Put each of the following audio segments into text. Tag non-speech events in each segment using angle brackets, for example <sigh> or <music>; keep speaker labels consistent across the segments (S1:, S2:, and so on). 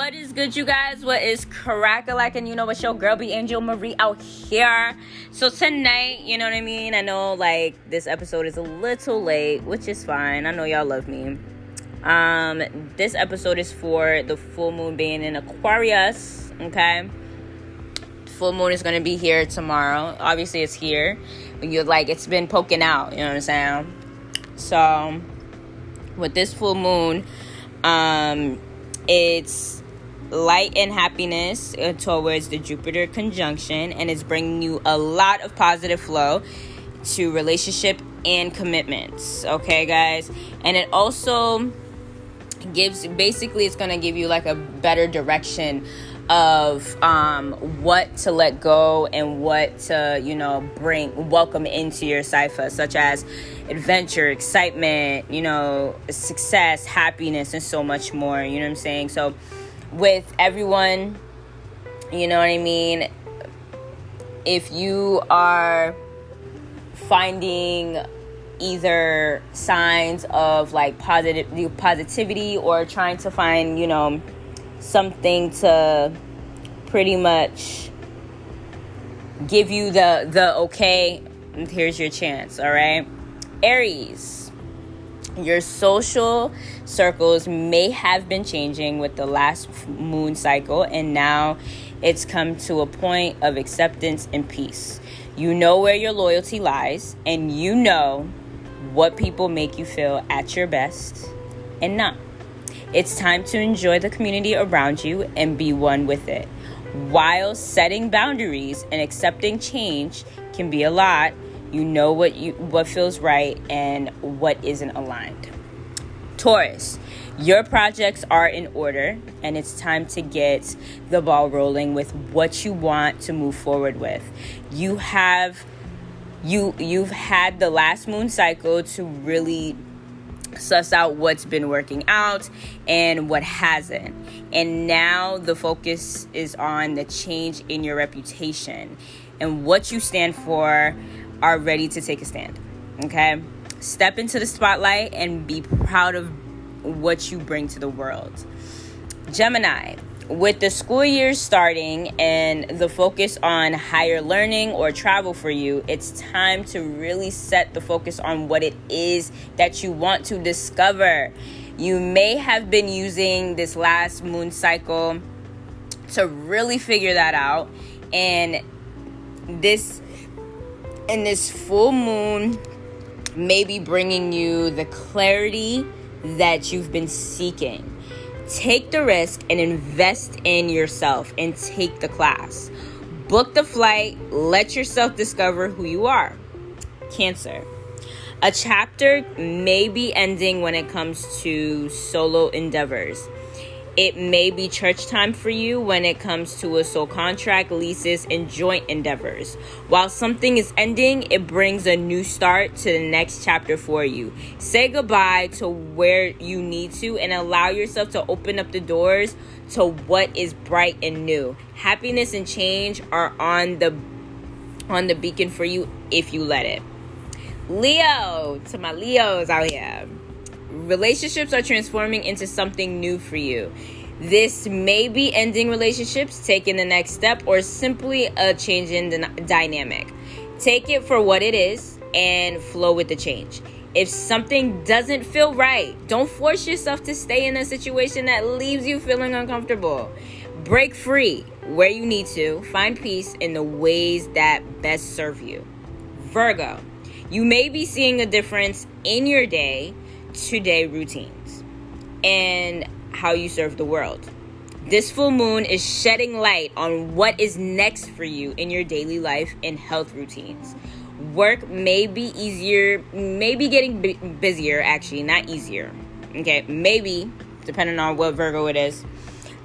S1: What is good, you guys? What is crack-a-lack? And you know what's your girl be Angel Marie out here. So tonight, you know what I mean? I know like this episode is a little late, which is fine. I know y'all love me. Um, this episode is for the full moon being in Aquarius. Okay. Full moon is gonna be here tomorrow. Obviously, it's here. You're like it's been poking out, you know what I'm saying? So with this full moon, um it's light and happiness uh, towards the Jupiter conjunction, and it's bringing you a lot of positive flow to relationship and commitments. Okay, guys, and it also gives basically it's going to give you like a better direction of um, what to let go and what to you know bring welcome into your cipher such as adventure excitement you know success happiness and so much more you know what i'm saying so with everyone you know what i mean? If you are finding either signs of like positive positivity or trying to find you know something to pretty much give you the the okay here's your chance all right? Aries your social circles may have been changing with the last moon cycle and now it's come to a point of acceptance and peace you know where your loyalty lies and you know what people make you feel at your best and not it's time to enjoy the community around you and be one with it. While setting boundaries and accepting change can be a lot, you know what you what feels right and what isn't aligned. Taurus, your projects are in order and it's time to get the ball rolling with what you want to move forward with. You have you you've had the last moon cycle to really suss out what's been working out and what hasn't. And now the focus is on the change in your reputation and what you stand for are ready to take a stand. Okay? Step into the spotlight and be proud of what you bring to the world. Gemini, with the school year starting and the focus on higher learning or travel for you, it's time to really set the focus on what it is that you want to discover. You may have been using this last moon cycle to really figure that out and this in this full moon may be bringing you the clarity that you've been seeking Take the risk and invest in yourself and take the class. Book the flight, let yourself discover who you are. Cancer. A chapter may be ending when it comes to solo endeavors. It may be church time for you when it comes to a sole contract, leases, and joint endeavors. While something is ending, it brings a new start to the next chapter for you. Say goodbye to where you need to and allow yourself to open up the doors to what is bright and new. Happiness and change are on the on the beacon for you if you let it. Leo, to my Leos out here relationships are transforming into something new for you. This may be ending relationships, taking the next step, or simply a change in the dynamic. Take it for what it is and flow with the change. If something doesn't feel right, don't force yourself to stay in a situation that leaves you feeling uncomfortable. Break free where you need to. Find peace in the ways that best serve you. Virgo, you may be seeing a difference in your day today routines and how you serve the world. This full moon is shedding light on what is next for you in your daily life and health routines. Work may be easier, maybe getting busier, actually, not easier. Okay, maybe, depending on what Virgo it is.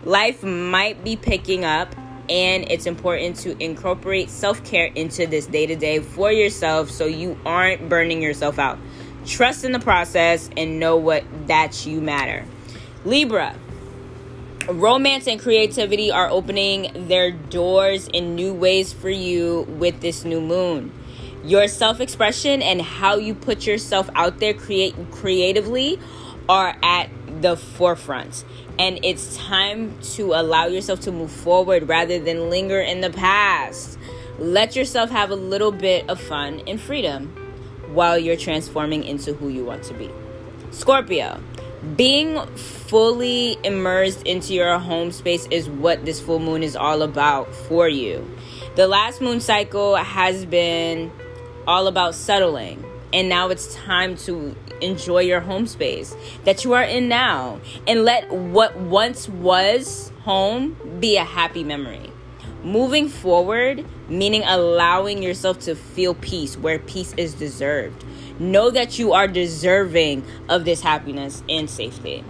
S1: Life might be picking up, and it's important to incorporate self care into this day to day for yourself so you aren't burning yourself out. Trust in the process and know what that you matter. Libra. Romance and creativity are opening their doors in new ways for you with this new moon. Your self-expression and how you put yourself out there create creatively are at the forefront. And it's time to allow yourself to move forward rather than linger in the past. Let yourself have a little bit of fun and freedom while you're transforming into who you want to be. Scorpio, being fully immersed into your home space is what this full moon is all about for you. The last moon cycle has been all about settling, and now it's time to enjoy your home space that you are in now and let what once was home be a happy memory. Moving forward, meaning allowing yourself to feel peace where peace is deserved. Know that you are deserving of this happiness and safety.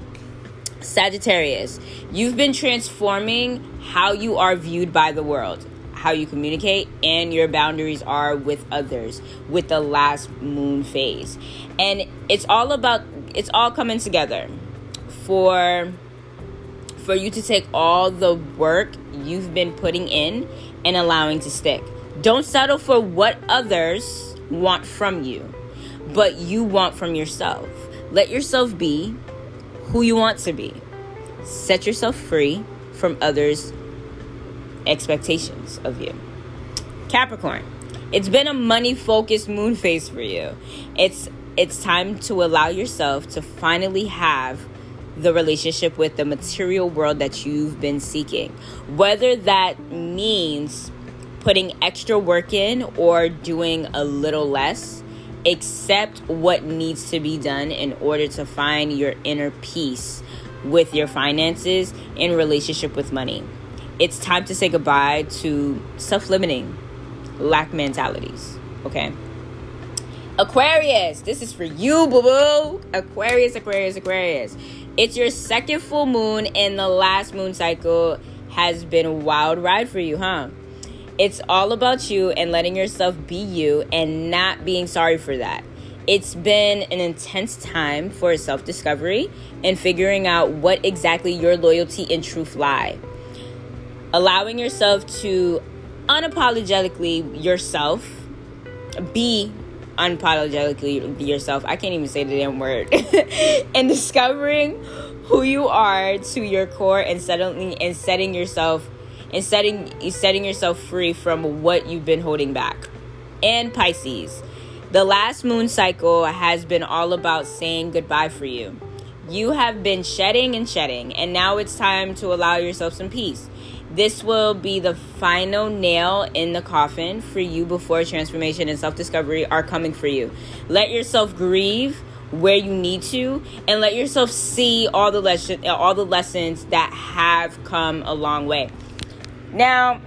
S1: Sagittarius, you've been transforming how you are viewed by the world how you communicate and your boundaries are with others with the last moon phase. And it's all about it's all coming together for for you to take all the work you've been putting in and allowing to stick. Don't settle for what others want from you, but you want from yourself. Let yourself be who you want to be. Set yourself free from others' expectations of you. Capricorn, it's been a money focused moon phase for you. It's it's time to allow yourself to finally have the relationship with the material world that you've been seeking. Whether that means putting extra work in or doing a little less, accept what needs to be done in order to find your inner peace with your finances in relationship with money it's time to say goodbye to self limiting lack mentalities. Okay. Aquarius, this is for you, boo boo. Aquarius, Aquarius, Aquarius. It's your second full moon, and the last moon cycle has been a wild ride for you, huh? It's all about you and letting yourself be you and not being sorry for that. It's been an intense time for self discovery and figuring out what exactly your loyalty and truth lie allowing yourself to unapologetically yourself be unapologetically yourself. I can't even say the damn word. <laughs> and discovering who you are to your core and settling and setting yourself and setting setting yourself free from what you've been holding back. And Pisces. The last moon cycle has been all about saying goodbye for you. You have been shedding and shedding, and now it's time to allow yourself some peace. This will be the final nail in the coffin for you before transformation and self discovery are coming for you. Let yourself grieve where you need to and let yourself see all the lesson all the lessons that have come a long way. Now,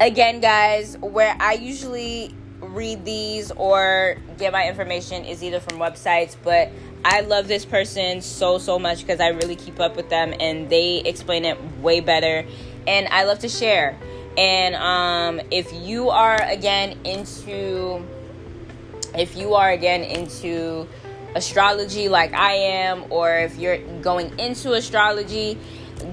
S1: again guys, where I usually read these or get my information is either from websites, but I love this person so so much because I really keep up with them and they explain it way better and I love to share. And um, if you are again into, if you are again into astrology like I am, or if you're going into astrology,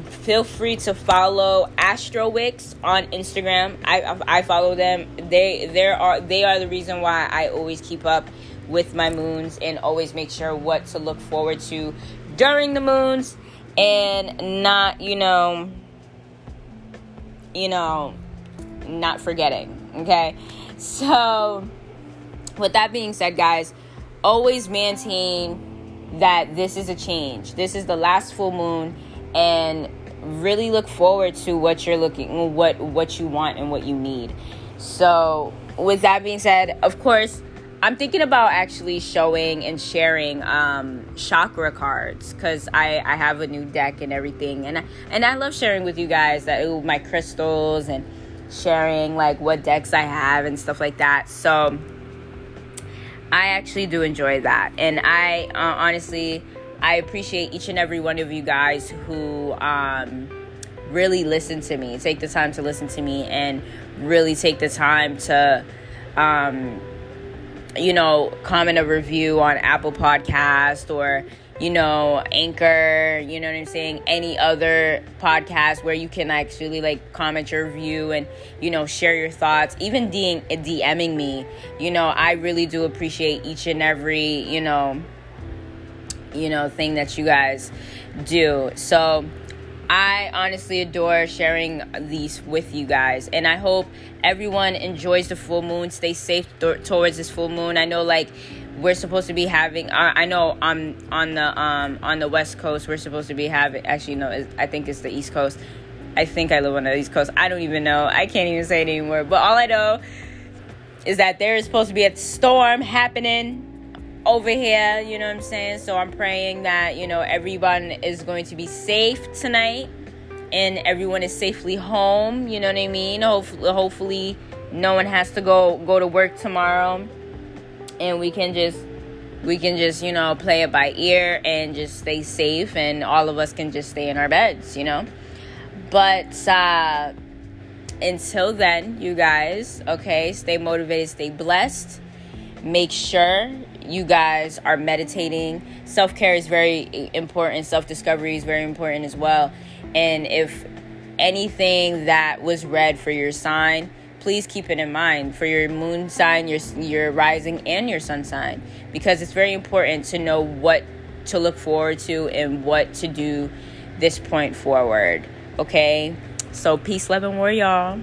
S1: feel free to follow Astrowix on Instagram. I I follow them. They there are they are the reason why I always keep up with my moons and always make sure what to look forward to during the moons and not you know you know, not forgetting. Okay. So, with that being said, guys, always maintain that this is a change. This is the last full moon, and really look forward to what you're looking, what what you want, and what you need. So, with that being said, of course, I'm thinking about actually showing and sharing um, chakra cards because I, I have a new deck and everything, and I, and I love sharing with you guys that ooh, my crystals and sharing like what decks I have and stuff like that. So I actually do enjoy that, and I uh, honestly I appreciate each and every one of you guys who um, really listen to me, take the time to listen to me, and really take the time to. Um, you know, comment a review on Apple Podcast or, you know, Anchor, you know what I'm saying? Any other podcast where you can actually like comment your review and, you know, share your thoughts, even DM, DMing me. You know, I really do appreciate each and every, you know, you know, thing that you guys do. So I honestly adore sharing these with you guys. And I hope everyone enjoys the full moon, stay safe th- towards this full moon. I know, like, we're supposed to be having i know on on the um on the west coast we're supposed to be having actually no i think it's the east coast i think i live on the east coast i don't even know i can't even say it anymore but all i know is that there is supposed to be a storm happening over here, you know what I'm saying? So I'm praying that, you know, everyone is going to be safe tonight and everyone is safely home, you know what I mean? Hopefully, hopefully no one has to go go to work tomorrow and we can just we can just, you know, play it by ear and just stay safe and all of us can just stay in our beds, you know? But uh until then, you guys, okay, stay motivated, stay blessed. Make sure you guys are meditating. Self care is very important, self discovery is very important as well. And if anything that was read for your sign, please keep it in mind for your moon sign, your your rising and your sun sign because it's very important to know what to look forward to and what to do this point forward. Okay? So peace, love, and war, y'all.